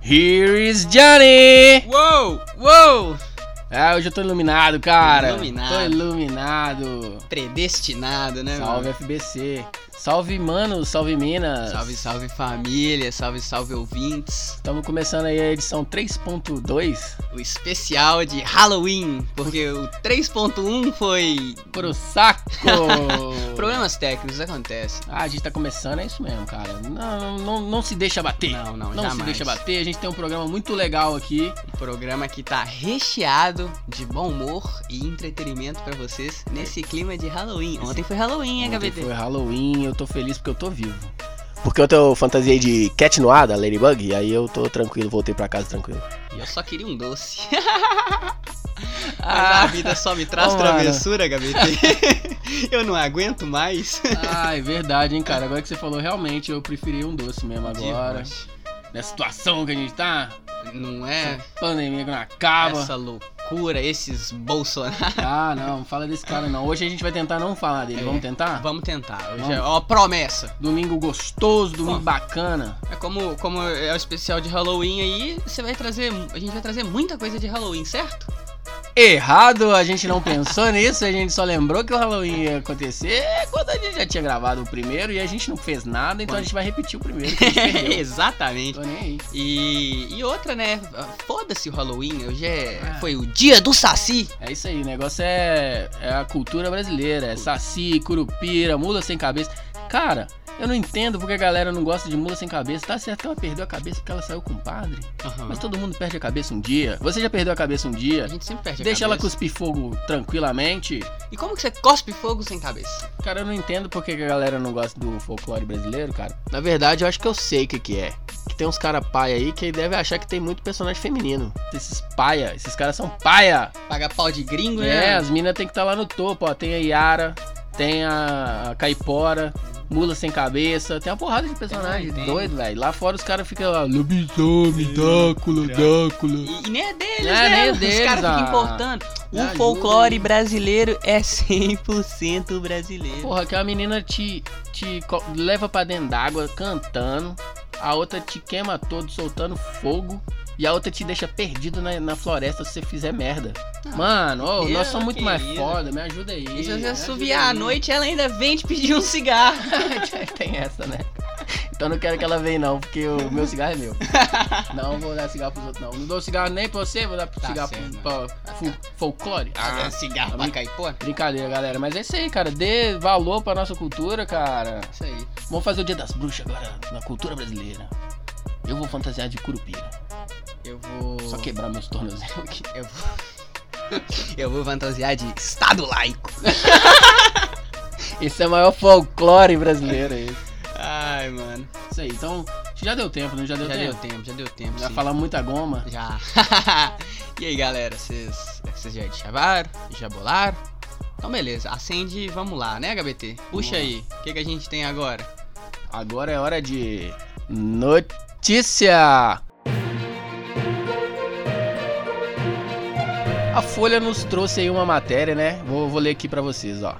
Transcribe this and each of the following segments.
Here is Johnny! Uou, uou! Ah, hoje eu tô iluminado, cara. Iluminado. Tô iluminado. Predestinado, né, Salve mano? FBC. Salve, mano. Salve, Minas. Salve, salve família, salve, salve ouvintes. Estamos começando aí a edição 3.2 O especial de Halloween, porque o 3.1 foi pro saco. problemas técnicos, acontece. Ah, a gente tá começando, é isso mesmo, cara. Não, não, não se deixa bater. Não, não, Não se jamais. deixa bater. A gente tem um programa muito legal aqui. O programa que tá recheado de bom humor e entretenimento pra vocês nesse clima de Halloween. Ontem foi Halloween, hein, Ontem HBT? foi Halloween, eu tô feliz porque eu tô vivo. Porque eu tô fantasiei de Cat Noir, da Ladybug, e aí eu tô tranquilo, voltei pra casa tranquilo. E eu só queria um doce. Mas Ah. a vida só me traz travessura, HBT. eu não aguento mais. Ah, é verdade, hein, cara. Agora que você falou, realmente eu preferi um doce mesmo agora. Nessa situação que a gente tá, Não é pandemia que não acaba. essa loucura, esses Bolsonaro. Ah, não, não fala desse cara não. Hoje a gente vai tentar não falar dele. É. Vamos tentar? Vamos tentar. Hoje Vamos. é ó, promessa. Domingo gostoso, domingo Bom. bacana. É como, como é o especial de Halloween aí, você vai trazer. A gente vai trazer muita coisa de Halloween, certo? Errado, a gente não pensou nisso, a gente só lembrou que o Halloween ia acontecer quando a gente já tinha gravado o primeiro e a gente não fez nada, então a gente vai repetir o primeiro. Que a gente perdeu. Exatamente. Tô nem aí. E, e outra, né? Foda-se o Halloween, hoje é, Ah. foi o dia do Saci. É isso aí, o negócio é, é a cultura brasileira, é saci, curupira, mula sem cabeça. Cara, eu não entendo porque a galera não gosta de mula sem cabeça. Tá certo, ela perdeu a cabeça porque ela saiu com o padre. Mas todo mundo perde a cabeça um dia. Você já perdeu a cabeça um A dia? gente sempre perde a Deixa ela cabeça. cuspir fogo tranquilamente. E como que você cospe fogo sem cabeça? Cara, eu não entendo porque que a galera não gosta do folclore brasileiro, cara. Na verdade, eu acho que eu sei o que, que é. Que tem uns cara paia aí que deve achar que tem muito personagem feminino. Esses paia, esses caras são paia. Pagar pau de gringo, É, né? as minas tem que estar lá no topo, ó. Tem a Yara, tem a, a Caipora, Mula Sem Cabeça, tem uma porrada de personagem Tem, doido, velho. Lá fora os caras ficam lá, lobisomem, Drácula, Drácula. E, e nem é deles, É, né? nem é Os deles, caras ficam ah. importando. O ajuda folclore brasileiro é 100% brasileiro. Porra, que a menina te, te leva pra dentro d'água cantando, a outra te queima todo soltando fogo. E a outra te deixa perdido na, na floresta se você fizer merda. Ah, Mano, que nós somos muito mais querido. foda, me ajuda aí. E se você assoviar à noite, ela ainda vem te pedir um cigarro. Tem essa, né? Então eu não quero que ela venha, não, porque o meu cigarro é meu. Não vou dar cigarro pros outros, não. Não dou cigarro nem pra você, vou dar Tá cigarro certo, pra, pra fu- folclore. Ah, Ah, cigarro pra caipora? brincadeira, galera. Mas é isso aí, cara. Dê valor pra nossa cultura, cara. Isso aí. Vamos fazer o Dia das Bruxas agora, na cultura brasileira. Eu vou fantasiar de curupira. Eu vou. Só quebrar meus tornozelos aqui. Eu vou. Eu vou fantasiar de Estado laico. Esse é o maior folclore brasileiro aí. Ai, mano. Isso aí, então, já deu tempo, não já deu já tempo? deu tempo, já deu tempo. Já sim. falamos muita goma. Já. e aí, galera, vocês já chavaram? Já bolaram? Então, beleza. Acende e vamos lá, né, HBT? Puxa aí. O que, que a gente tem agora? Agora é hora de notícia. A Folha nos trouxe aí uma matéria, né? Vou, vou ler aqui pra vocês, ó.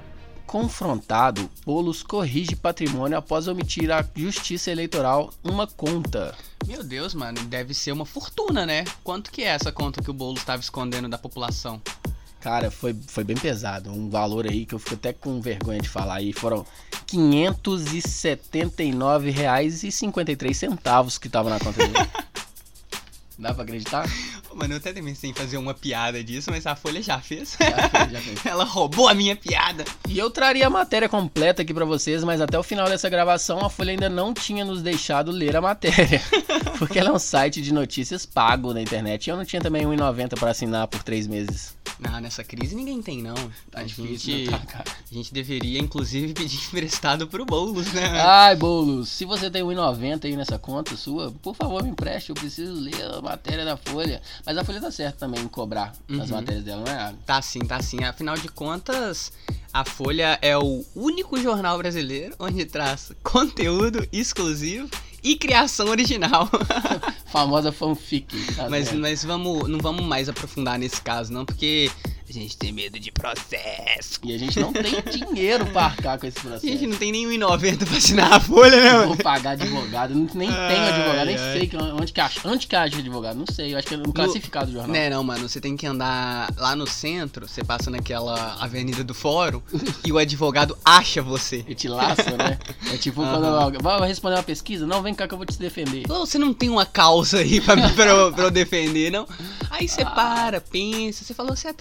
Confrontado, Boulos corrige patrimônio após omitir a Justiça Eleitoral uma conta. Meu Deus, mano, deve ser uma fortuna, né? Quanto que é essa conta que o Boulos estava escondendo da população? Cara, foi, foi bem pesado. Um valor aí que eu fico até com vergonha de falar aí. Foram R$ 579,53 que tava na conta dele. Dá pra acreditar? Mano, eu até pensei em fazer uma piada disso, mas a Folha já fez. Já fez, já fez. Ela roubou a minha piada. E eu traria a matéria completa aqui pra vocês, mas até o final dessa gravação a Folha ainda não tinha nos deixado ler a matéria. Porque ela é um site de notícias pago na internet e eu não tinha também R$1,90 pra assinar por três meses. Não, nessa crise ninguém tem, não. Tá a, difícil, gente, não tá, cara? a gente deveria, inclusive, pedir emprestado pro Boulos, né? Ai, Boulos, se você tem R$1,90 aí nessa conta sua, por favor me empreste, eu preciso ler a matéria da Folha. Mas a Folha tá certa também em cobrar as Uhum. matérias dela, não é? Tá sim, tá sim. Afinal de contas, a Folha é o único jornal brasileiro onde traz conteúdo exclusivo e criação original. Famosa fanfic. Tá mas, mas vamos, não vamos mais aprofundar nesse caso, não, porque a gente tem medo de processo. E a gente não tem dinheiro pra arcar com esse A processo. gente não tem nem 1,90 pra assinar a folha, né, Vou mano? pagar advogado, não- nem Ai, tenho advogado, nem ai. sei que- onde que acha, onde que acha advogado, não sei, eu acho que é no classificado do jornal. Né, não, mano, você tem que andar lá no centro, você passa naquela avenida do fórum e o advogado acha você. E te laça, né? É tipo quando Aham. alguém vai responder uma pesquisa, não, vem cá que eu vou te defender. Ô, Você não tem uma causa aí pra, pra, eu, pra eu defender, não? Aí você Ah. para, pensa, você falou, você é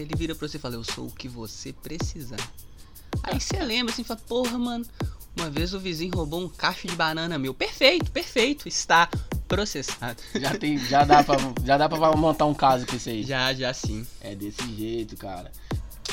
Ele vira pra você e fala, eu sou o que você precisar. Aí você lembra assim, fala, porra, mano, uma vez o vizinho roubou um cacho de banana meu. Perfeito, perfeito, está processado. Já, tem, já, dá pra, já dá pra montar um caso com isso aí. Já, já sim. É desse jeito, cara.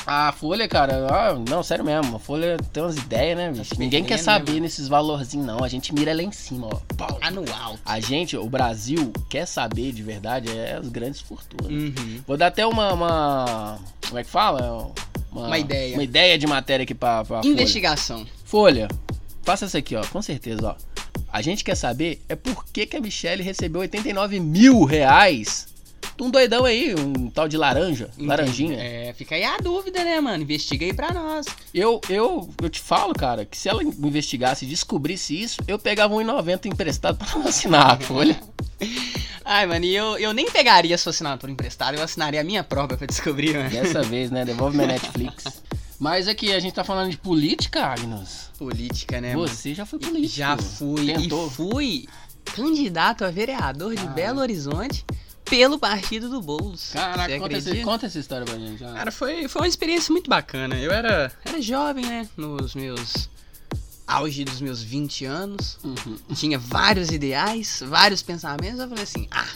A Folha, cara, ah, não, sério mesmo, a Folha tem umas ideias, né, bicho? Ninguém quer né, saber mano? nesses valorzinhos, não. A gente mira lá em cima, ó. Pau. Anual. A gente, o Brasil, quer saber de verdade é as grandes fortunas. Uhum. Vou dar até uma, uma- Como é que fala? Uma ideia. Uma ideia de matéria aqui pra, pra Folha. Investigação. Folha, faça isso aqui, ó, com certeza, ó. A gente quer saber é por que, que a Michelle recebeu 89 mil reais um doidão aí, um tal de laranja, laranjinha. É, fica aí a dúvida, né, mano? Investiga aí pra nós. Eu, eu, eu te falo, cara, que se ela investigasse e descobrisse isso, eu pegava 1,90 emprestado pra não assinar a folha. Ai, mano, e eu, eu nem pegaria sua assinatura emprestada, eu assinaria a minha própria pra descobrir, mano. Dessa vez, né? Devolve minha Netflix. Mas aqui, a gente tá falando de política, Agnes. Política, né, mano? Você já foi político. Já fui Tentou. e fui candidato a vereador de Ah. Belo Horizonte pelo partido do Boulos. Caraca, conta, conta essa história pra gente. já. Cara, foi, foi uma experiência muito bacana. Eu era, era jovem, né? Nos meus. auge dos meus 20 anos. Uhum. Tinha vários ideais, vários pensamentos. Eu falei assim: ah,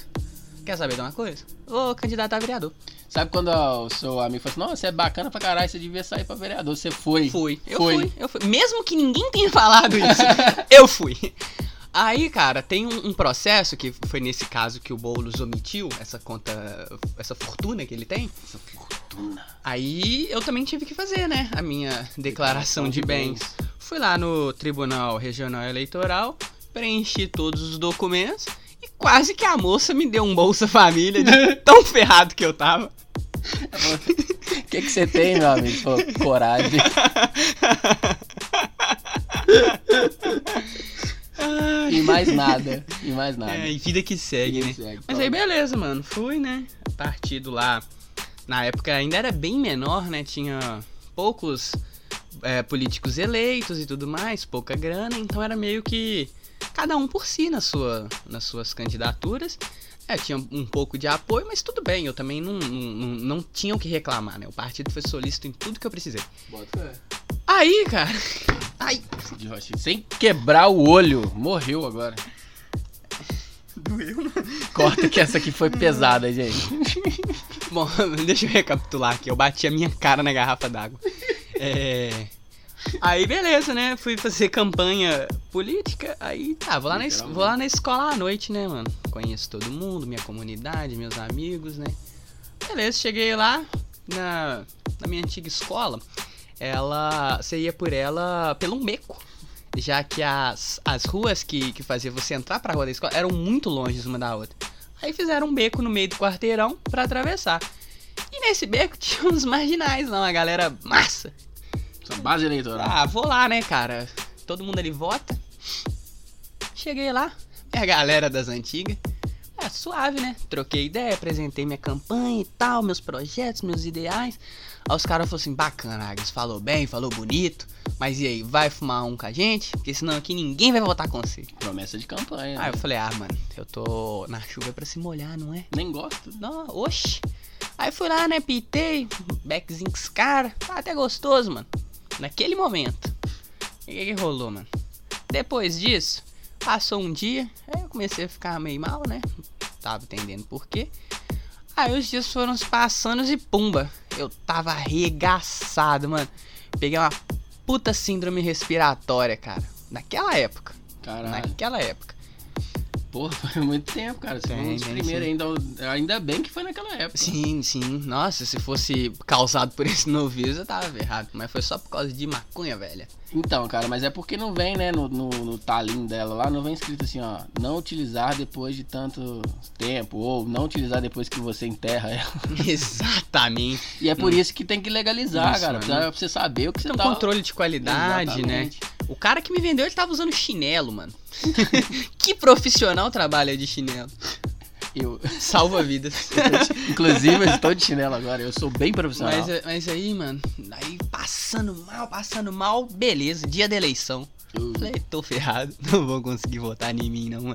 quer saber de uma coisa? Vou candidato a vereador. Sabe quando o seu amigo falou assim, não, você é bacana pra caralho, você devia sair pra vereador. Você foi. Fui. Eu Foi. fui. Eu fui. Mesmo que ninguém tenha falado isso, eu fui. Aí, cara, tem um, um processo que foi nesse caso que o Boulos omitiu essa conta, essa fortuna que ele tem. Essa fortuna. Aí eu também tive que fazer, né? A minha declaração de bens. Fui lá no Tribunal Regional Eleitoral, preenchi todos os documentos e quase que a moça me deu um Bolsa Família de tão ferrado que eu tava. O que, que você tem, meu amigo? Coragem. E mais nada. E mais nada. É, e vida que segue, né? Segue, Mas aí beleza, mano. Fui, né? Partido lá. Na época ainda era bem menor, né? Tinha poucos é, políticos eleitos e tudo mais, pouca grana, então era meio que cada um por si na sua, nas suas candidaturas. É, tinha um pouco de apoio, mas tudo bem, eu também não, não, não, não tinha o que reclamar, né? O partido foi solícito em tudo que eu precisei. Bota fé. Aí, cara. Ai. Sem quebrar o olho. Morreu agora. doeu. Corta que essa aqui foi pesada, gente. Bom, deixa eu recapitular aqui. Eu bati a minha cara na garrafa d'água. É. Aí, beleza, né? Fui fazer campanha política. Aí, tá, vou lá, na, vou lá na escola à noite, né, mano? Conheço todo mundo, minha comunidade, meus amigos, né? Beleza, cheguei lá na, na minha antiga escola. Ela. Você ia por ela pelo beco. Já que as, as ruas que, que fazia você entrar pra rua da escola eram muito longe uma da outra. Aí fizeram um beco no meio do quarteirão pra atravessar. E nesse beco tinha uns marginais lá, uma galera massa. Base eleitoral. Ah, vou lá, né, cara? Todo mundo ali vota. Cheguei lá, minha galera das antigas. É, suave, né? Troquei ideia, apresentei minha campanha e tal, meus projetos, meus ideais. Aí os caras falaram assim, bacana, Agnes, falou bem, falou bonito. Mas e aí, vai fumar um com a gente? Porque senão aqui ninguém vai votar com você. Promessa de campanha. Aí né? eu falei, ah, mano, eu tô na chuva pra se molhar, não é? Nem gosto. Não, oxi. Aí fui lá, né, pitei, backzinho com os caras. Tá até gostoso, mano. Naquele momento. E o que, que rolou, mano? Depois disso, passou um dia, aí eu comecei a ficar meio mal, né? Tava entendendo por quê. Aí os dias foram se passando e pumba. Eu tava arregaçado, mano. Peguei uma puta síndrome respiratória, cara. Naquela época. Caralho. Naquela época. Porra, foi muito tempo, cara. Você Tem, um dos primeiros ainda. Ainda bem que foi naquela época. Sim, sim. Nossa, se fosse causado por esse noviço, eu tava errado. Mas foi só por causa de maconha, velha. Então, cara, mas é porque não vem, né, no, no, no talinho dela lá, não vem escrito assim, ó, não utilizar depois de tanto tempo, ou não utilizar depois que você enterra ela. Exatamente. E é por isso que tem que legalizar, Isso, cara, mano. pra você saber o que você tá... controle de qualidade, né? Exatamente. O cara que me vendeu, ele tava usando chinelo, mano. que profissional trabalha de chinelo? Eu, Salva vidas. inclusive, eu estou de chinelo agora, eu sou bem profissional. Mas, mas aí, mano, aí passando mal, passando mal, beleza, dia da eleição. Eu- Falei, tô ferrado, não vou conseguir votar em mim, não, mano.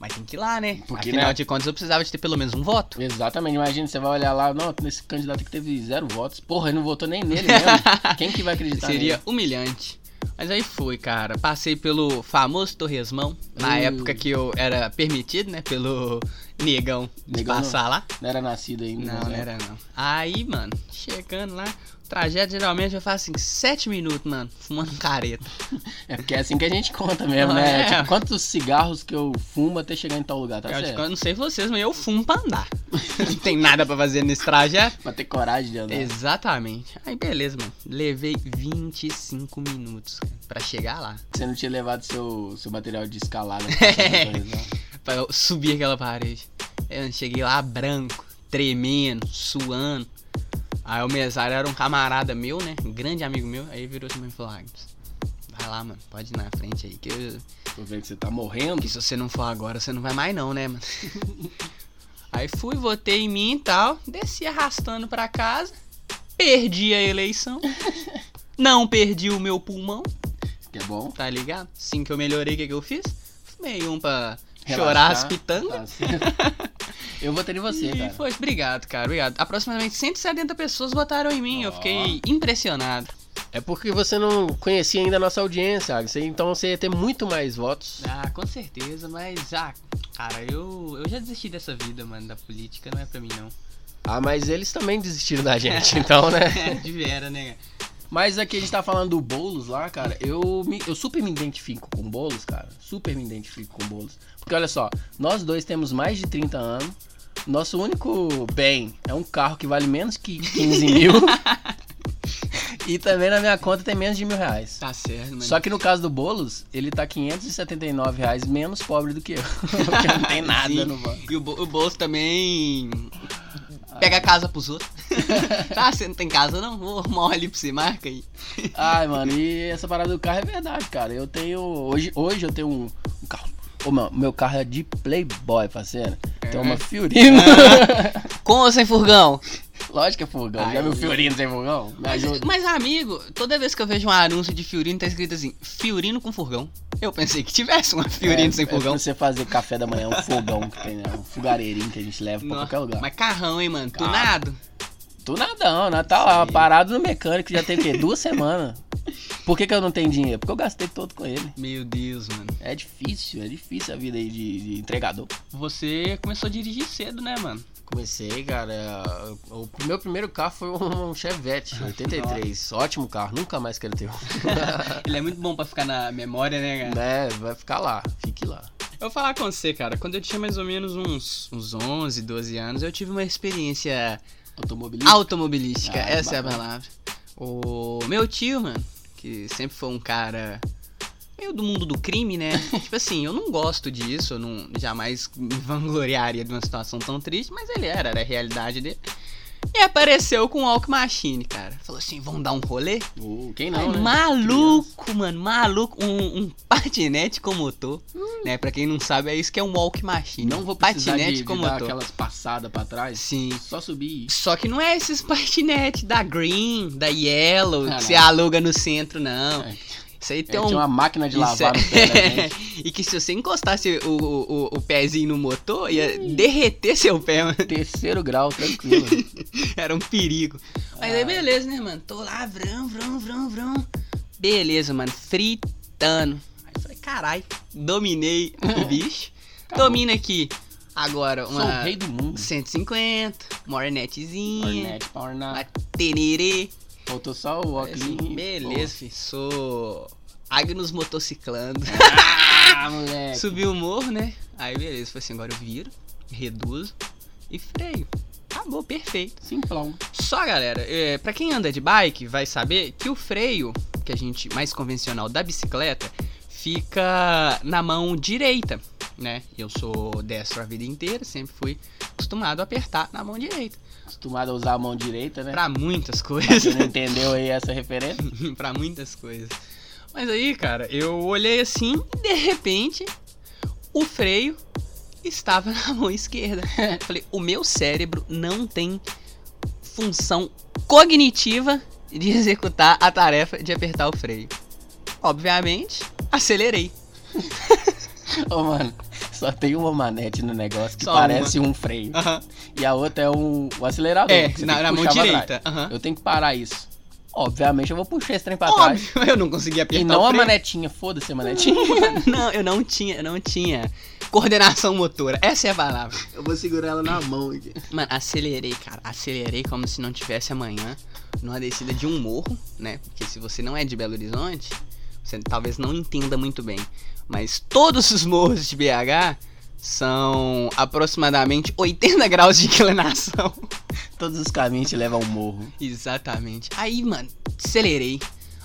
Mas tem que ir lá, né? Porque, Afinal né? de contas, eu precisava de ter pelo menos um voto. Exatamente, imagina, você vai olhar lá, não, nesse candidato que teve zero votos. Porra, ele não votou nem nele mesmo. Quem que vai acreditar Seria nele? humilhante. Mas aí foi, cara. Passei pelo famoso Torresmão, na Uh. época que eu era permitido, né? Pelo negão de Negão não. passar lá. Não era nascido ainda. Não, não é. era não. Aí, mano, chegando lá, o trajeto geralmente eu faço assim, 7 minutos, mano, fumando careta. É porque é assim que a gente conta mesmo, Ah, né? é. Tipo, quantos cigarros que eu fumo até chegar em tal lugar, tá eu, certo? eu não sei vocês, mas eu fumo pra andar. não tem nada pra fazer nesse trajeto. Pra ter coragem de andar. Exatamente. Aí beleza, mano. Levei 25 minutos pra chegar lá. Você não tinha levado seu, seu material de escalada. Pra eu subir aquela parede. Eu cheguei lá branco, tremendo, suando. Aí o mesário era um camarada meu, né? Um grande amigo meu. Aí virou assim pra mim e falou: Agnes, vai lá, mano. Pode ir na frente aí. Que, eu- Tô vendo que você tá morrendo. que se você não for agora, você não vai mais, não, né, mano? aí fui, votei em mim e tal. Desci arrastando pra casa. Perdi a eleição. Não perdi o meu pulmão. Que é bom. tá ligado? Assim que eu melhorei, o que, que eu fiz? Fumei um pra Relaxar. chorar as pitangas. Tá eu votei em você, e cara. foi, obrigado, cara, obrigado. Aproximadamente 170 pessoas votaram em mim, eu Ó. fiquei impressionado. É porque você não conhecia ainda a nossa audiência, Agnes. Então você ia ter muito mais votos. Ah, com certeza, mas, ah, cara, eu, eu já desisti dessa vida, mano, da política, não é pra mim, não. Ah, mas eles também desistiram da gente, então, né? É, de vera, né? Mas aqui a gente tá falando do Boulos lá, cara. Eu, me- eu super me identifico com o Boulos, cara. Super me identifico com Boulos. Porque olha só, nós dois temos mais de 30 anos. Nosso único bem é um carro que vale menos que 15 mil. e também na minha conta tem menos de mil reais. Tá certo, mano. Só que no caso do Boulos, ele tá 579 reais menos pobre do que eu. Porque não tem nada Sim. no banco. E o, bo- o bolso também pega a casa pros outros. tá, você não tem casa não? Vou arrumar uma ali pra você, marca aí. Ai, mano, e essa parada do carro é verdade, cara. Eu tenho. Hoje, hoje eu tenho um, um carro. Ô, meu, meu carro é de Playboy, parceiro. Tem uma Fiorino. Com ou sem furgão? Lógico que é fogão. Já Ai, viu Fiorino sem fogão? Me Mas, ajuda. mas, amigo, toda vez que eu vejo um anúncio de Fiorino, tá escrito assim, Fiorino com furgão. Eu pensei que tivesse uma Fiorino É, sem é pra furgão. você fazer café da manhã, um fogão que tem, né? Um fogareirinho que a gente leva pra Nossa, qualquer lugar. Mas carrão, hein, mano? Carro. Tunado? Tu nadão, né? Tá lá, parado no mecânico, já tem o quê? Duas semanas. Por que, que eu não tenho dinheiro? Porque eu gastei todo com ele. Meu Deus, mano. É difícil, é difícil a vida aí de, de entregador. Você começou a dirigir cedo, né, mano? Comecei, cara. O meu primeiro carro foi um Chevette 83. Ótimo carro, nunca mais quero ter um. Ele é muito bom pra ficar na memória, né, cara? né? Vai ficar lá, fique lá. Eu vou falar com você, cara. Quando eu tinha mais ou menos uns, uns 11, 12 anos, eu tive uma experiência Automobilista. automobilística. Ah, essa é a bacana. palavra. O meu tio, mano, que sempre foi um cara meio do mundo do crime, né? tipo assim, eu não gosto disso, eu não jamais me vangloriaria de uma situação tão triste, mas ele era, era a realidade dele. E apareceu com o Walk Machine, cara. Falou assim, vamos dar um rolê? Uh, quem Ai, não, né? maluco, mano, maluco. Um, um patinete com motor, né? Pra quem não sabe, é isso que é um Walk Machine. Não vou precisar patinete de, de com dar motor. aquelas passadas pra trás. Sim. Só subir ir. Só que não é esses patinetes da Green, da Yellow, Ah, que não. você aluga no centro, não. É, Isso aí é, tem um. Tinha uma máquina de lavar é- no pé gente. e que se você encostasse o, o, o pezinho no motor, ia derreter seu pé, mano. Terceiro grau, tranquilo. Era um perigo. Mas aí Ah. beleza, né, mano? Tô lá, vrão, vrão, vrão, vrão. Beleza, mano, fritando. Aí eu falei, carai, dominei o bicho. Acabou. Domina aqui. Agora, Sou uma o rei do mundo. 150, uma hornetzinha, Hornet, Power uma na... tenerê. Faltou só o óculos. Beleza. Sou Agnus motociclando. Ah, moleque. Subi o morro, né? Aí beleza, foi assim, agora eu viro, reduzo e freio. Acabou, perfeito. Simplão. Só, galera, é, para quem anda de bike vai saber que o freio, que a gente mais convencional da bicicleta, fica na mão direita, né? Eu sou destro a vida inteira, sempre fui acostumado a apertar na mão direita. Acostumado a usar a mão direita, né? Pra muitas coisas. quem não entendeu aí essa referência. pra muitas coisas. Mas aí, cara, eu olhei assim e de repente o freio estava na mão esquerda. Falei, o meu cérebro não tem função cognitiva de executar a tarefa de apertar o freio. Obviamente, acelerei. Ô, mano, só tem uma manete no negócio que Só parece um freio. E a outra é um, o acelerador. É, na, na mão direita. trás. aham. Eu tenho que parar isso. Obviamente eu vou puxar esse trem pra trás. Óbvio, eu não consegui apertar E não o a manetinha, foda-se a manetinha. não, eu não tinha, eu não tinha coordenação motora. Essa é a palavra. Eu vou segurar ela na mão aqui. Mano, acelerei, cara. Acelerei como se não tivesse amanhã. Numa descida de um morro, né? Porque se você não é de Belo Horizonte, você talvez não entenda muito bem. Mas todos os morros de BH são aproximadamente 80 graus de inclinação. Todos os caminhos te levam ao morro. Exatamente. Aí, mano, acelerei.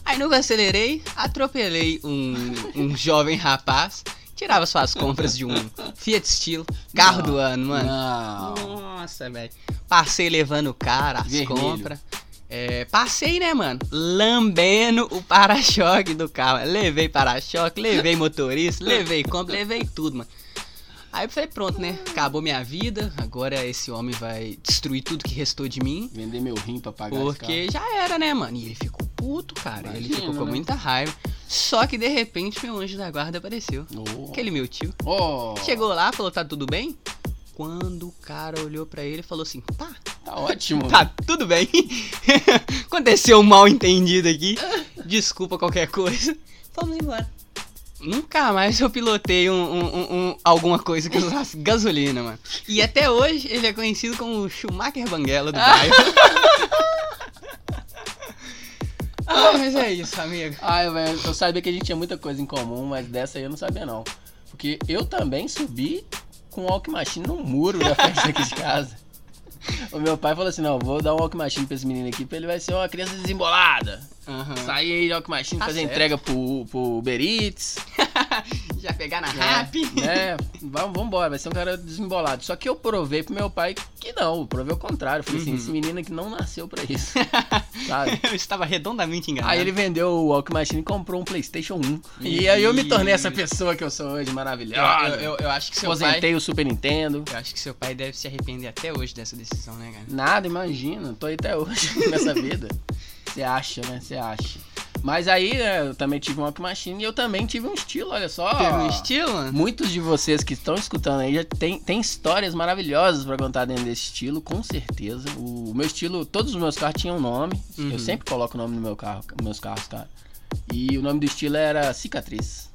Aí eu acelerei, atropelei um, um jovem rapaz. Tirava suas compras de um Fiat Stilo, carro Não, do ano, mano. Não. Nossa, velho. Passei levando o cara, as Vermelho. compras. É, passei, né, mano? Lambendo o para-choque do carro. Levei para-choque, levei motorista, levei compra, levei tudo, mano. Aí eu falei, pronto, né? Acabou minha vida. Agora esse homem vai destruir tudo que restou de mim. Vender meu rim pra pagar Porque já era, né, mano? E ele ficou puto, cara. ele Imagina, ficou com né? muita raiva. Só que de repente meu anjo da guarda apareceu. Oh. Aquele meu tio. Oh, Chegou lá, falou, tá tudo bem? Quando o cara olhou pra ele e falou assim, tá, Tá ótimo. tá tudo bem. Aconteceu um mal entendido aqui. Desculpa qualquer coisa. Vamos embora. Nunca mais eu pilotei um, um- um- um- alguma coisa que usasse gasolina, mano. E até hoje ele é conhecido como o Schumacher Banguela do bairro. ah, mas é isso, amigo. Ai, velho, eu sabia que a gente tinha muita coisa em comum, mas dessa aí eu não sabia não. Porque eu também subi com o walk machine no muro da frente aqui de casa. O meu pai falou assim, não, vou dar um walk machine pra esse menino aqui, pra ele vai ser uma criança desembolada. Aham. Sair aí de walk machine, Tá fazer certo. entrega pro, pro Uber Eats. Já pegar na É, rap. É, vamos vambora, vai ser um cara desembolado. Só que eu provei pro meu pai que não, provei o contrário. Falei assim, Uhum. esse menino aqui não nasceu pra isso. Sabe? Eu estava redondamente enganado. Aí ele vendeu o Walk Machine e comprou um Playstation 1. E aí eu me tornei essa pessoa que eu sou hoje, maravilhosa. eu, eu, eu acho que seu pai. Aposentei o Super Nintendo. Eu acho que seu pai deve se arrepender até hoje dessa decisão, né, cara? Nada, imagina. Tô aí até hoje nessa vida. Você acha, né? Você acha. Mas aí né, eu também tive um Walk Machine e eu também tive um estilo, olha só. Teve um estilo? Muitos de vocês que estão escutando aí já tem, tem histórias maravilhosas pra contar dentro desse estilo, com certeza. O, meu estilo, todos os meus carros tinham nome. Uhum. Eu sempre coloco o nome no meu carro, nos meus carros, cara. E o nome do estilo era Cicatriz.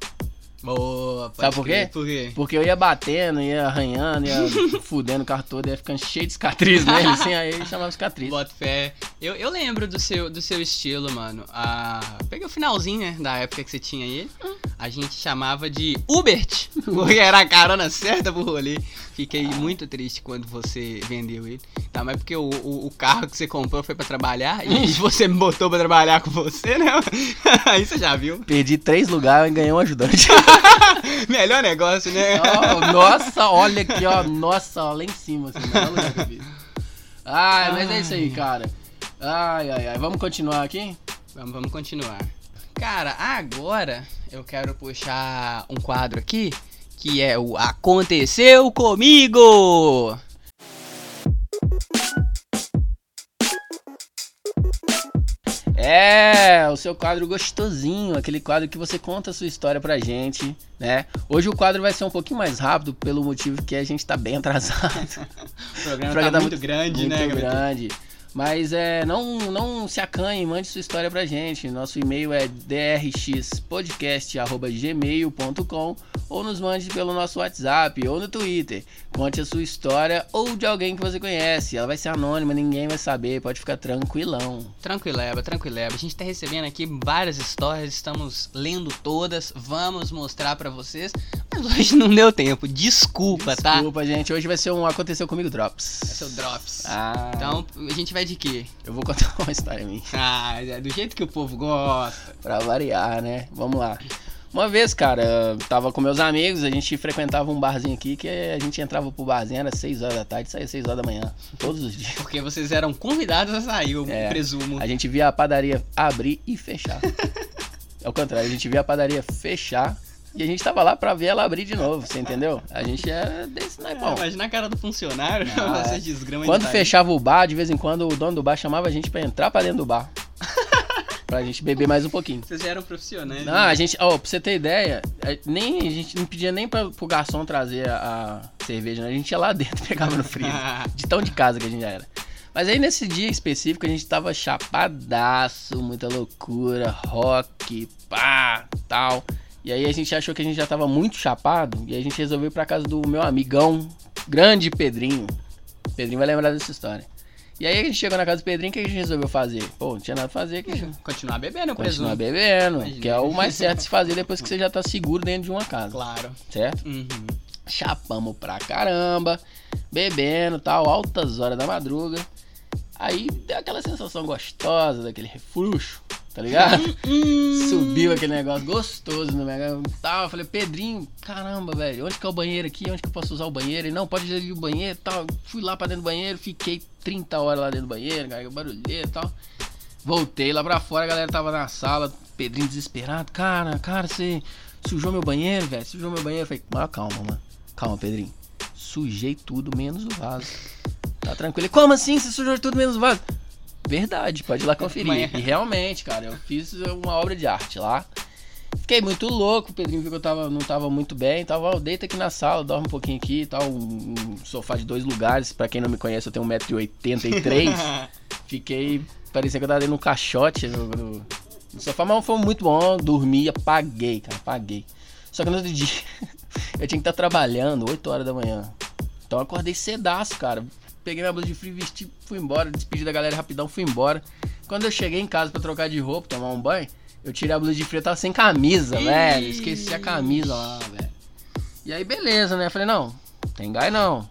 Boa, Sabe por quê? Por quê? Porque eu ia batendo, ia arranhando, ia fudendo o carro todo, ia ficando cheio de cicatriz nele, assim, aí chamava cicatriz. Bota fé. Eu, eu lembro do seu, do seu estilo, mano. Ah, peguei o finalzinho, né, da época que você tinha ele. A gente chamava de Ubert, porque era a carona certa pro rolê. Fiquei muito triste quando você vendeu ele. Tá, mas porque o, o, o carro que você comprou foi pra trabalhar e você me botou pra trabalhar com você, né? Aí você já viu. Perdi três lugares e ganhei um ajudante. Melhor negócio, né? Oh, nossa, olha aqui, ó. Nossa, ó, lá em cima, assim, melhor lugar que eu. Ai, mas é isso aí, cara. Ai, ai, ai. Vamos continuar aqui? Vamos, vamos continuar. Cara, agora eu quero puxar um quadro aqui que é o Aconteceu Comigo! É, o seu quadro gostosinho, aquele quadro que você conta a sua história pra gente, né? Hoje o quadro vai ser um pouquinho mais rápido pelo motivo que a gente tá bem atrasado. O programa, O programa tá tá muito grande, muito né, Gabriel? Mas é, não, não se acanhe, mande sua história pra gente. Nosso e-mail é drxpodcast.gmail.com ou nos mande pelo nosso WhatsApp ou no Twitter. Conte a sua história ou de alguém que você conhece. Ela vai ser anônima, ninguém vai saber, pode ficar tranquilão. Tranquileba, tranquileba. A gente tá recebendo aqui várias histórias, estamos lendo todas, vamos mostrar pra vocês. Hoje não deu tempo. Desculpa, tá? Desculpa, gente. Hoje vai ser um Aconteceu Comigo Drops. Vai ser o Drops. Ah, Então, a gente vai de quê? eu vou contar uma história minha. Ah, é do jeito que o povo gosta. Pra variar, né? Vamos lá. Uma vez, cara, eu tava com meus amigos, a gente frequentava um barzinho aqui que a gente entrava pro barzinho, era 6 horas da tarde, saía 6 horas da manhã, todos os dias. Porque vocês eram convidados a sair, eu É. presumo. A gente via a padaria abrir e fechar. É o contrário, a gente via a padaria fechar e a gente tava lá pra ver ela abrir de novo, você entendeu? A gente era desse Ah, naipão. imagina a cara do funcionário, Ah, é. desgrama Quando de fechava o bar, de vez em quando o dono do bar chamava a gente pra entrar pra dentro do bar. pra gente beber mais um pouquinho. Vocês já eram profissionais. Não, a gente, ó, pra você ter ideia, é, nem, a gente não pedia nem pra, pro garçom trazer a, a cerveja, né? A gente ia lá dentro e pegava no freezer. De tão de casa que a gente já era. Mas aí nesse dia específico a gente tava chapadaço, muita loucura, rock, pá, tal. E aí a gente achou que a gente já tava muito chapado e aí a gente resolveu ir pra casa do meu amigão, grande Pedrinho. Pedrinho vai lembrar dessa história. E aí a gente chegou na casa do Pedrinho, o que a gente resolveu fazer? Pô, não tinha nada pra fazer, que Continuar bebendo, eu continuar presumo. bebendo, Imagina. que é o mais certo de se fazer depois que você já tá seguro dentro de uma casa, Claro. certo? Uhum. Chapamos pra caramba, bebendo tal, altas horas da madruga. Aí deu aquela sensação gostosa, daquele refluxo, tá ligado? Subiu aquele negócio gostoso no meu tal. Eu falei, Pedrinho, caramba, velho, onde que é o banheiro aqui? Onde que eu posso usar o banheiro? Ele, não, pode ir o banheiro e tal. Fui lá pra dentro do banheiro, fiquei 30 horas lá dentro do banheiro, cara, barulheiro e tal. Voltei lá pra fora, a galera tava na sala, Pedrinho desesperado. Cara, cara, você sujou meu banheiro, velho? Sujou meu banheiro. Eu falei, ah, calma, mano. Calma, Pedrinho. Sujei tudo menos o vaso. Tá tranquilo. Ele, Como assim? Você sujou tudo menos o vaso? Verdade, pode ir lá conferir. E realmente, cara, eu fiz uma obra de arte lá. Fiquei muito louco, o Pedrinho viu que eu tava, não tava muito bem. Tava, ó, deita aqui na sala, dorme um pouquinho aqui e tal. Um, um sofá de dois lugares. Pra quem não me conhece, eu tenho 1,83m. Fiquei. Parecia que eu tava dentro de um caixote no, no- no sofá, mas foi muito bom. Dormi, apaguei, cara, apaguei. Só que no outro dia eu tinha que estar trabalhando 8 horas da manhã. Então eu acordei cedaço, cara. Peguei minha blusa de frio, vesti, fui embora, despedi da galera rapidão, fui embora. Quando eu cheguei em casa pra trocar de roupa, tomar um banho, eu tirei a blusa de frio, eu tava sem camisa, Ih. velho. Esqueci a camisa lá, velho. E aí, beleza, né? Falei, não, tem gai não.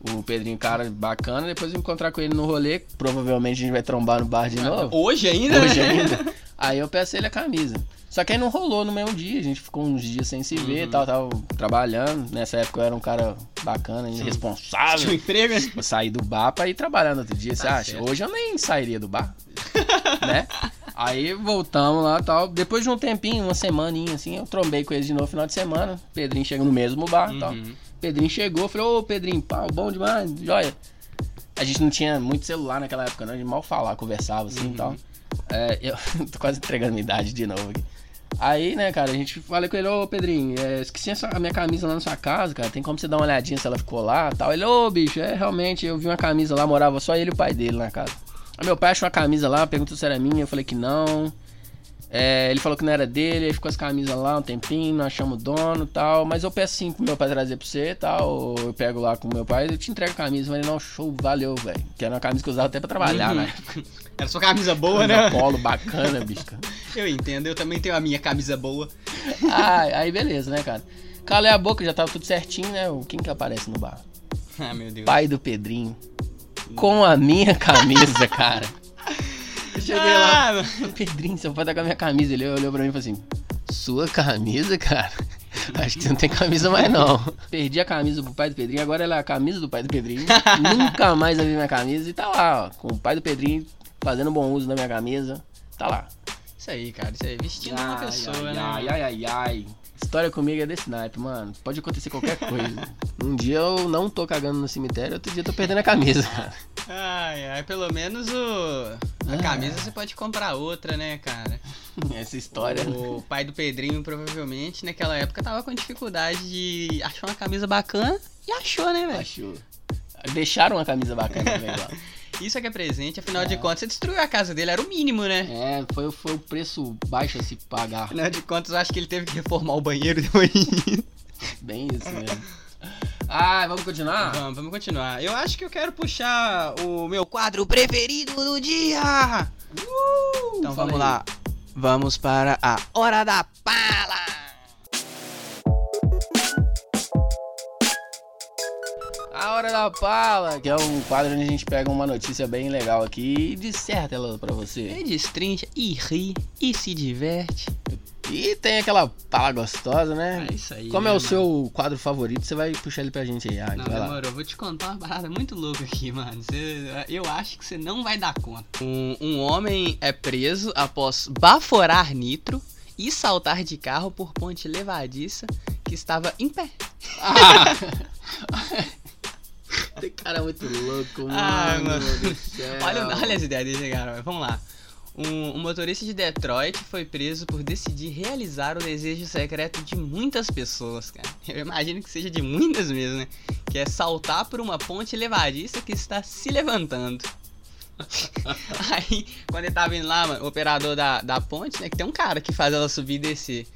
O Pedrinho, cara, bacana. Depois eu encontrar com ele no rolê. Provavelmente a gente vai trombar no bar de novo. Hoje ainda? Hoje ainda. Aí eu peço ele a camisa. Só que aí não rolou no mesmo dia. A gente ficou uns dias sem se ver e Uhum. tal. Tava trabalhando. Nessa época eu era um cara bacana, ainda Tinha um responsável. emprego? Eu saí do bar pra ir trabalhar no outro dia, você Tá acha? certo. Hoje eu nem sairia do bar, né? Aí voltamos lá e tal. Depois de um tempinho, uma semaninha assim, eu trombei com eles de novo no final de semana. Pedrinho chega no mesmo bar e tal. Uhum. Pedrinho chegou, falou, ô Pedrinho, pau, bom demais, joia. A gente não tinha muito celular naquela época, não. A gente mal falava, conversava assim e Uhum. tal. É, eu tô quase entregando minha idade de novo aqui. Aí, né, cara, a gente falei com ele, ô Pedrinho, é, esqueci essa- a minha camisa lá na sua casa, cara. Tem como você dar uma olhadinha se ela ficou lá tal. Ele, ô bicho, é realmente, eu vi uma camisa lá, morava só ele e o pai dele na casa. Aí meu pai achou uma camisa lá, perguntou se era minha, eu falei que não. É, ele falou que não era dele, aí ficou as camisas lá um tempinho, não achamos o dono e tal. Mas eu peço sim pro meu pai trazer pra você e tal. ou Eu pego lá com o meu pai eu te entrego a camisa. Mas ele, não, show, valeu, velho. Que era uma camisa que eu usava até pra trabalhar, Uhum. né? Era sua camisa boa, Camisa né? polo bacana, bicho. Eu entendo, eu também tenho a minha camisa boa. Ah, aí beleza, né, cara? Calei a boca, já tava tudo certinho, né? O- Quem que aparece no bar? Ah, meu Deus. Pai do Pedrinho. Com a minha camisa, cara. Cheguei lá. Ah, mano. Ô, Pedrinho, seu pai tá com a minha camisa. Ele olhou pra mim e falou assim: Sua camisa, cara? Acho que você não tem camisa mais, não. Perdi a camisa pro pai do Pedrinho, agora ela é a camisa do pai do Pedrinho. Nunca mais eu vi minha camisa e tá lá, ó. Com o pai do Pedrinho fazendo bom uso da minha camisa. Tá lá. Isso aí, cara, isso aí. Vestindo uma pessoa, ai, né? ai, ai, ai, ai. História comigo é desse naipe, mano. Pode acontecer qualquer coisa. um dia eu não tô cagando no cemitério, outro dia eu tô perdendo a camisa, cara. Ai, ai, pelo menos o. A Ah. camisa você pode comprar outra, né, cara? Essa história. O pai do Pedrinho, provavelmente, naquela época, tava com dificuldade de achar uma camisa bacana e achou, né, velho? Achou. Deixaram uma camisa bacana também lá. Isso é que é presente, afinal de É. contas, você destruiu a casa dele, era o mínimo, né? É, foi, foi o preço baixo a se pagar. Afinal de contas, eu acho que ele teve que reformar o banheiro depois. Bem isso mesmo. Ah, vamos continuar? Vamos, vamos continuar. Eu acho que eu quero puxar o meu quadro preferido do dia. Uh, então vamos aí. lá. Vamos para a Hora da Pala. A Hora da Pala, que é um quadro onde a gente pega uma notícia bem legal aqui e disserta ela pra você. E destrincha, e ri, e se diverte e tem aquela pala gostosa, né? É isso aí. Como né, é o mano? seu quadro favorito, você vai puxar ele pra gente aí. Ah, Não, vai lá. demorou. Vou te contar uma parada muito louca aqui, mano. Você- eu acho que você não vai dar conta. Um, um homem é preso após baforar nitro e saltar de carro por ponte levadiça que estava em pé. Tem cara muito louco, mano. Ai, mano. do céu. Olha, olha as ideias desse cara, vamos lá. Um, um motorista de Detroit foi preso por decidir realizar o desejo secreto de muitas pessoas, cara. Eu imagino que seja de muitas mesmo, né? Que é saltar por uma ponte levadiça que está se levantando. Aí, quando ele tava indo lá, mano, o operador da, da ponte, né? Que tem um cara que faz ela subir e descer.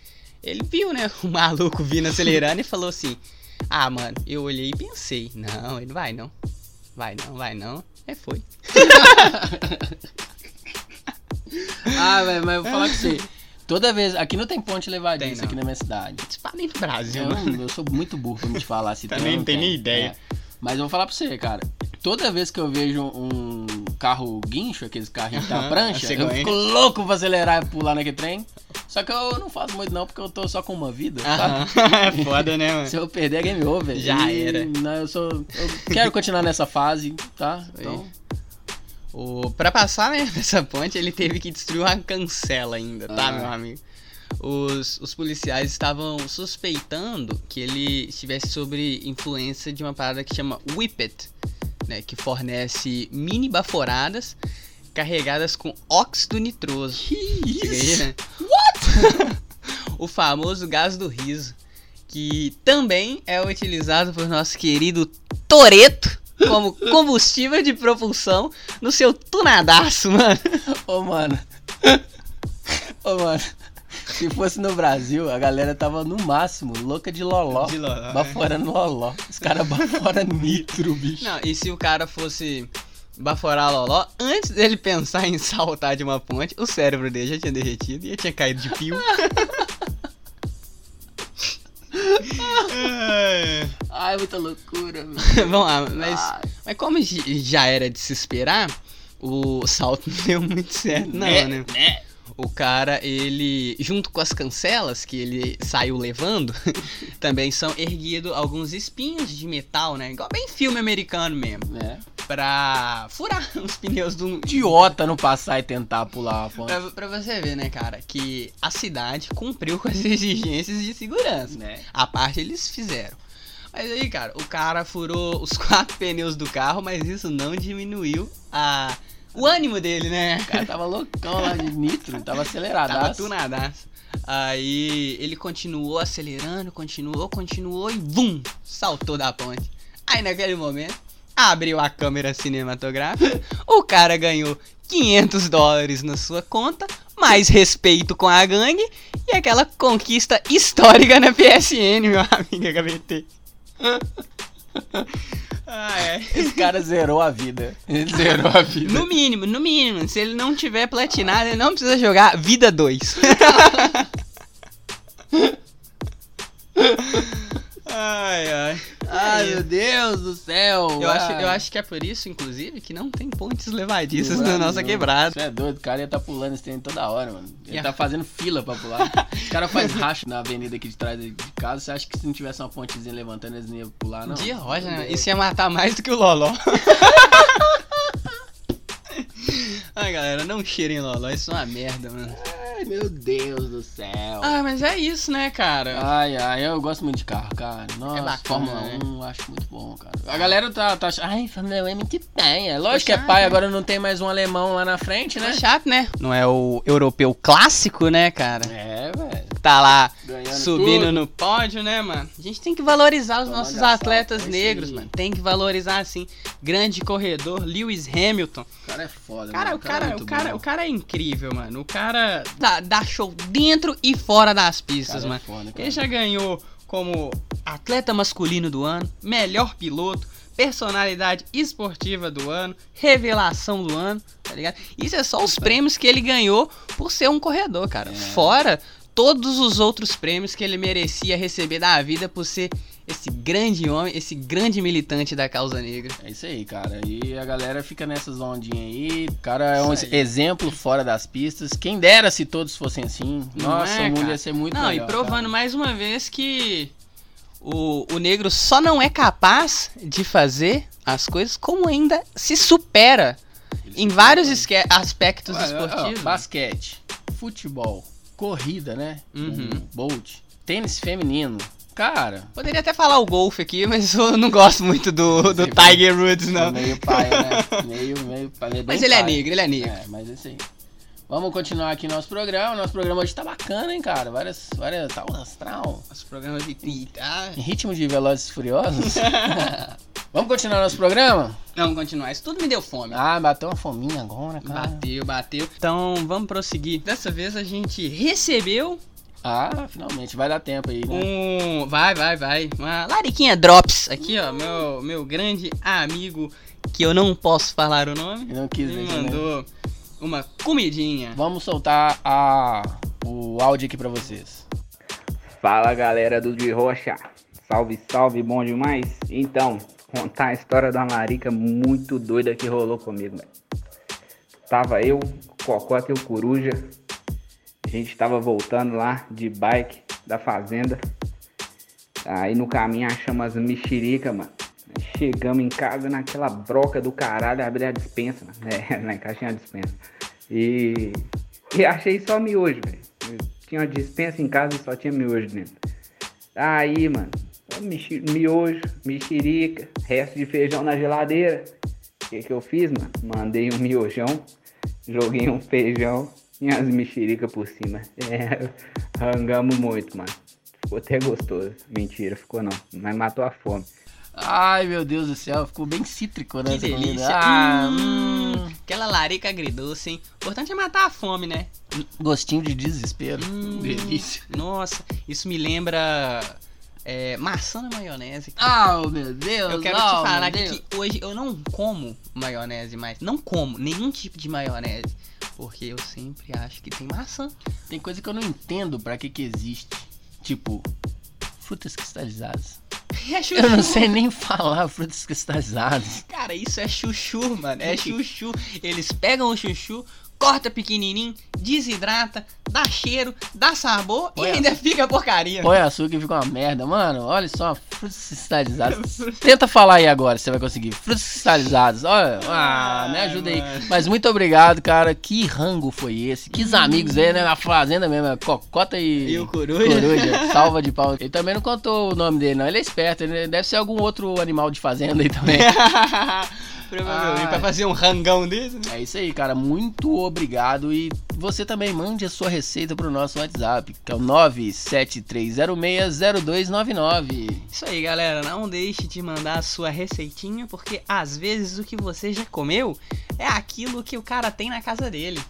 Ele viu, né? O maluco vindo acelerando e falou assim: Ah, mano, eu olhei e pensei: Não, ele vai não. Vai não, vai não. É, foi. Ah, velho, mas eu vou falar com você. Toda vez. Aqui não tem ponte levadiça Tem, aqui na minha cidade. Dispara nem no Brasil, Eu, mano. eu sou muito burro pra me te falar se Também tem ou não tem nem ideia. É. Mas eu vou falar pra você, cara. Toda vez que eu vejo um carro guincho, aqueles carrinhos que tem a Aham, prancha, eu fico louco pra acelerar e pular naquele trem. Só que eu não faço muito não, porque eu tô só com uma vida? Aham. É foda, né, mano? Se eu perder é game over. Já E, era. Não, eu sou. Eu quero continuar nessa fase, tá? Então. O, pra passar, né, nessa ponte, ele teve que destruir uma cancela ainda, tá, Ah. meu amigo? Os, os policiais estavam suspeitando que ele estivesse sobre influência de uma parada que chama Whippet, né, que fornece mini baforadas carregadas com óxido nitroso. Chega aí, né? What? o famoso gás do riso, que também é utilizado por nosso querido Toreto como combustível de propulsão no seu tunadaço, mano. Ô, mano. Ô, mano. Se fosse no Brasil, a galera tava no máximo, louca de loló. De loló, né? Baforando loló. Os caras baforam nitro, bicho. Não, e se o cara fosse baforar loló, antes dele pensar em saltar de uma ponte, o cérebro dele já tinha derretido e já tinha caído de pio. Ai, muita loucura. Vamos lá, mas, mas como já era de se esperar, o salto não deu muito certo, não, né? O cara, ele, junto com as cancelas que ele saiu levando, também são erguidos alguns espinhos de metal, né? Igual bem filme americano mesmo. É. Pra furar os pneus do, Idiota não passar e tentar pular a ponte. Pra, pra você ver, né, cara, que a cidade cumpriu com as exigências de segurança. Né? A parte eles fizeram. Mas aí, cara, o cara furou os quatro pneus do carro, mas isso não diminuiu a, o ânimo dele, né? O cara tava loucão lá de nitro, tava acelerado. Tava tunadaço. Aí ele continuou acelerando, continuou, continuou e bum! Saltou da ponte. Aí naquele momento, abriu a câmera cinematográfica, o cara ganhou 500 dólares na sua conta, mais respeito com a gangue e aquela conquista histórica na PSN, meu amigo HBT. ah, é. Esse cara zerou a vida. Ele zerou a vida. No mínimo, no mínimo, se ele não tiver platinado, ele não precisa jogar Vida 2. ai, ai. Ai, meu Deus do céu. Eu acho, eu acho que é por isso, inclusive, que não tem pontes levadiças Não, na nossa quebrada. Você é doido, o cara ia tá pulando esse trem toda hora, mano. Ele Yeah. tá fazendo fila pra pular. Os caras fazem racho na avenida aqui de trás de casa. Você acha que se não tivesse uma pontezinha levantando, eles não iam pular, não? Dia Meu né? Isso ia matar mais do que o Loló. Ai, galera, não cheirem Loló, isso é uma merda, mano. Ai, meu Deus do céu. Ah, mas é isso, né, cara? Ai, ai, eu gosto muito de carro, cara. Nossa, É bacana, Fórmula né? 1, eu acho muito bom, cara. A galera tá, tá achando, ai, Fórmula 1 é muito bem. É lógico que é pai, né? agora não tem mais um alemão lá na frente, É né? chato, né? Não é o europeu clássico, né, cara? É, velho. Tá lá Ganhando subindo tudo. no pódio, né, mano? A gente tem que valorizar os Tomando nossos atletas é negros, mano. Tem que valorizar, assim. Grande corredor, Lewis Hamilton. O cara é foda, Cara, mano. o cara, é o cara, o cara é incrível, mano. O cara dá, dá show dentro e fora das pistas, cara é mano. foda, cara. Ele já ganhou como atleta masculino do ano, melhor piloto, personalidade esportiva do ano, revelação do ano, tá ligado? Isso é só os prêmios que ele ganhou por ser um corredor, cara. É. Fora todos os outros prêmios que ele merecia receber da vida por ser esse grande homem, esse grande militante da causa negra. É isso aí, cara. E a galera fica nessas ondinhas aí. O cara é um exemplo fora das pistas. Quem dera se todos fossem assim. Não Nossa, é, o mundo cara? ia ser muito Não, melhor. e provando cara. mais uma vez que o, o negro só não é capaz de fazer as coisas como ainda se supera em vários esque- aspectos Ué, ó, esportivos. basquete, futebol, corrida, né? Uhum. O Bolt, tênis feminino. Cara, Poderia até falar o golfe aqui, mas eu não gosto muito do, do. Tiger Woods, não. meio paia, né? Meio, meio paia. bem Mas ele é paia. negro, ele é negro. É, mas é aí. Vamos continuar aqui nosso programa. Nosso programa hoje tá bacana, hein, cara? Várias. várias tá um astral. Nosso programa de. Em ritmo de Velozes Furiosos. Vamos continuar nosso programa? Vamos continuar. Isso tudo me deu fome. Ah, bateu uma fominha agora, cara. Bateu, bateu. Então vamos prosseguir. Dessa vez a gente recebeu Ah, finalmente. Vai dar tempo aí, né? um. Vai, vai, vai. Uma lariquinha drops. Aqui, ó. Meu, meu grande amigo, que eu não posso falar o nome, Ele não quis me né? mandou uma comidinha. Vamos soltar a... o áudio aqui pra vocês. Fala galera do De Rocha, salve, salve, bom demais? Então, contar a história da larica muito doida que rolou comigo, velho. Tava eu, Cocota e o Coruja, gente tava voltando lá de bike da fazenda. Aí no caminho achamos as mexerica, mano. Chegamos em casa naquela broca do caralho, abri a dispensa, mano. É, na caixinha a dispensa. E, e achei só miojo, velho. Tinha uma dispensa em casa e só tinha miojo dentro. Aí, mano, miojo, mexerica, resto de feijão na geladeira. O que, que eu fiz, mano? Mandei um miojão, joguei um feijão e as mexerica por cima. É, rangamos muito, mano. Ficou até gostoso. Mentira, ficou não. Mas matou a fome. Ai, meu Deus do céu. Ficou bem cítrico, né? Que delícia. Ah, Hum, hum. Aquela larica agridoce, hein? O importante é matar a fome, né? Gostinho de desespero. Hum, Delícia. Nossa, isso me lembra é, maçã na maionese. Ah, meu Deus. Eu quero oh, te falar que hoje eu não como maionese mais. Não como nenhum tipo de maionese. Porque eu sempre acho que tem maçã. Tem coisa que eu não entendo pra que que existe. Tipo, frutas cristalizadas. É. Eu não sei nem falar frutas cristalizadas. Cara, isso é chuchu, mano. É chuchu. Eles pegam o chuchu, corta pequenininho, desidrata, dá cheiro, dá sabor Olha. e ainda fica porcaria. Põe açúcar e fica uma merda. Mano, olha só, frutas cristalizadas. Tenta falar aí agora, você vai conseguir. Frutas cristalizadas. Olha, ah, me ajuda aí. mano. Mas muito obrigado, cara. Que rango foi esse? Que amigos aí, né? Na fazenda mesmo. é Cocota e. E o coruja? Coruja, salva de pau. Ele também não contou o nome dele, não. Ele é esperto, ele deve ser algum outro animal de fazenda aí também. Provavelmente, Ah. pra fazer um rangão desse, né? É isso aí, cara. Muito obrigado. E você também mande a sua receita pro nosso WhatsApp, que é o 973060299. Isso aí, galera. Não deixe de mandar a sua receitinha, porque às vezes o que você já comeu é aquilo que o cara tem na casa dele.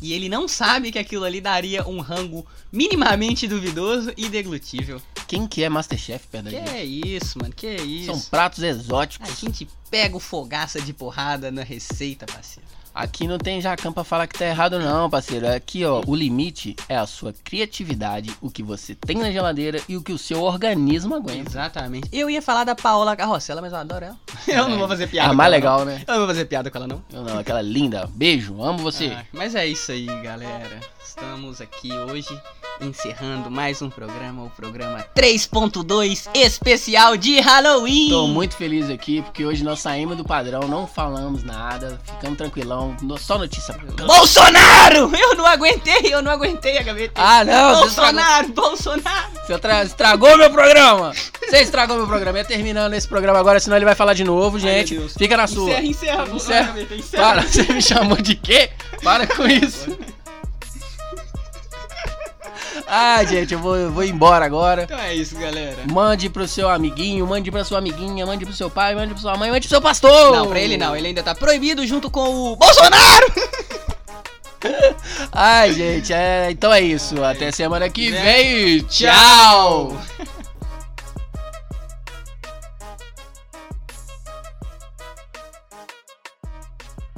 E ele não sabe que aquilo ali daria um rango minimamente duvidoso e deglutível. Quem que é Masterchef perto da Que é isso, mano? Que isso? São pratos exóticos. A gente pega o fogaça de porrada na receita, parceiro. Aqui não tem jacão pra falar que tá errado não, parceiro. Aqui, ó, o limite é a sua criatividade, o que você tem na geladeira e o que o seu organismo aguenta. Exatamente. Eu ia falar da Paola Carrossela, mas eu adoro ela. Eu não vou fazer piada A com mais ela, legal, né? Eu não vou fazer piada com ela, não. Eu não, aquela linda. Beijo, amo você. Ah, mas é isso aí, galera. Estamos aqui hoje encerrando mais um programa, o programa 3.2 especial de Halloween. Tô muito feliz aqui porque hoje nós saímos do padrão, não falamos nada, ficamos tranquilão, só notícia. Bolsonaro! Eu não aguentei, eu não aguentei a gaveta. Ah, não, você estragou, Bolsonaro, Bolsonaro! você tra- estragou meu programa. Você estragou meu programa. É terminando esse programa agora, senão ele vai falar de novo, gente. Deus. Fica na sua. Encerra, encerra, Encerra. encerra. Para, você me chamou de quê? Para com isso. Ah, gente, eu vou, eu vou embora agora. Então é isso, galera. Mande pro seu amiguinho, mande pra sua amiguinha, mande pro seu pai, mande pra sua mãe, mande pro seu pastor. Não, pra ele não, ele ainda tá proibido junto com o Bolsonaro! Ai, gente, é, então é isso. Até semana que Vem. vem. Tchau.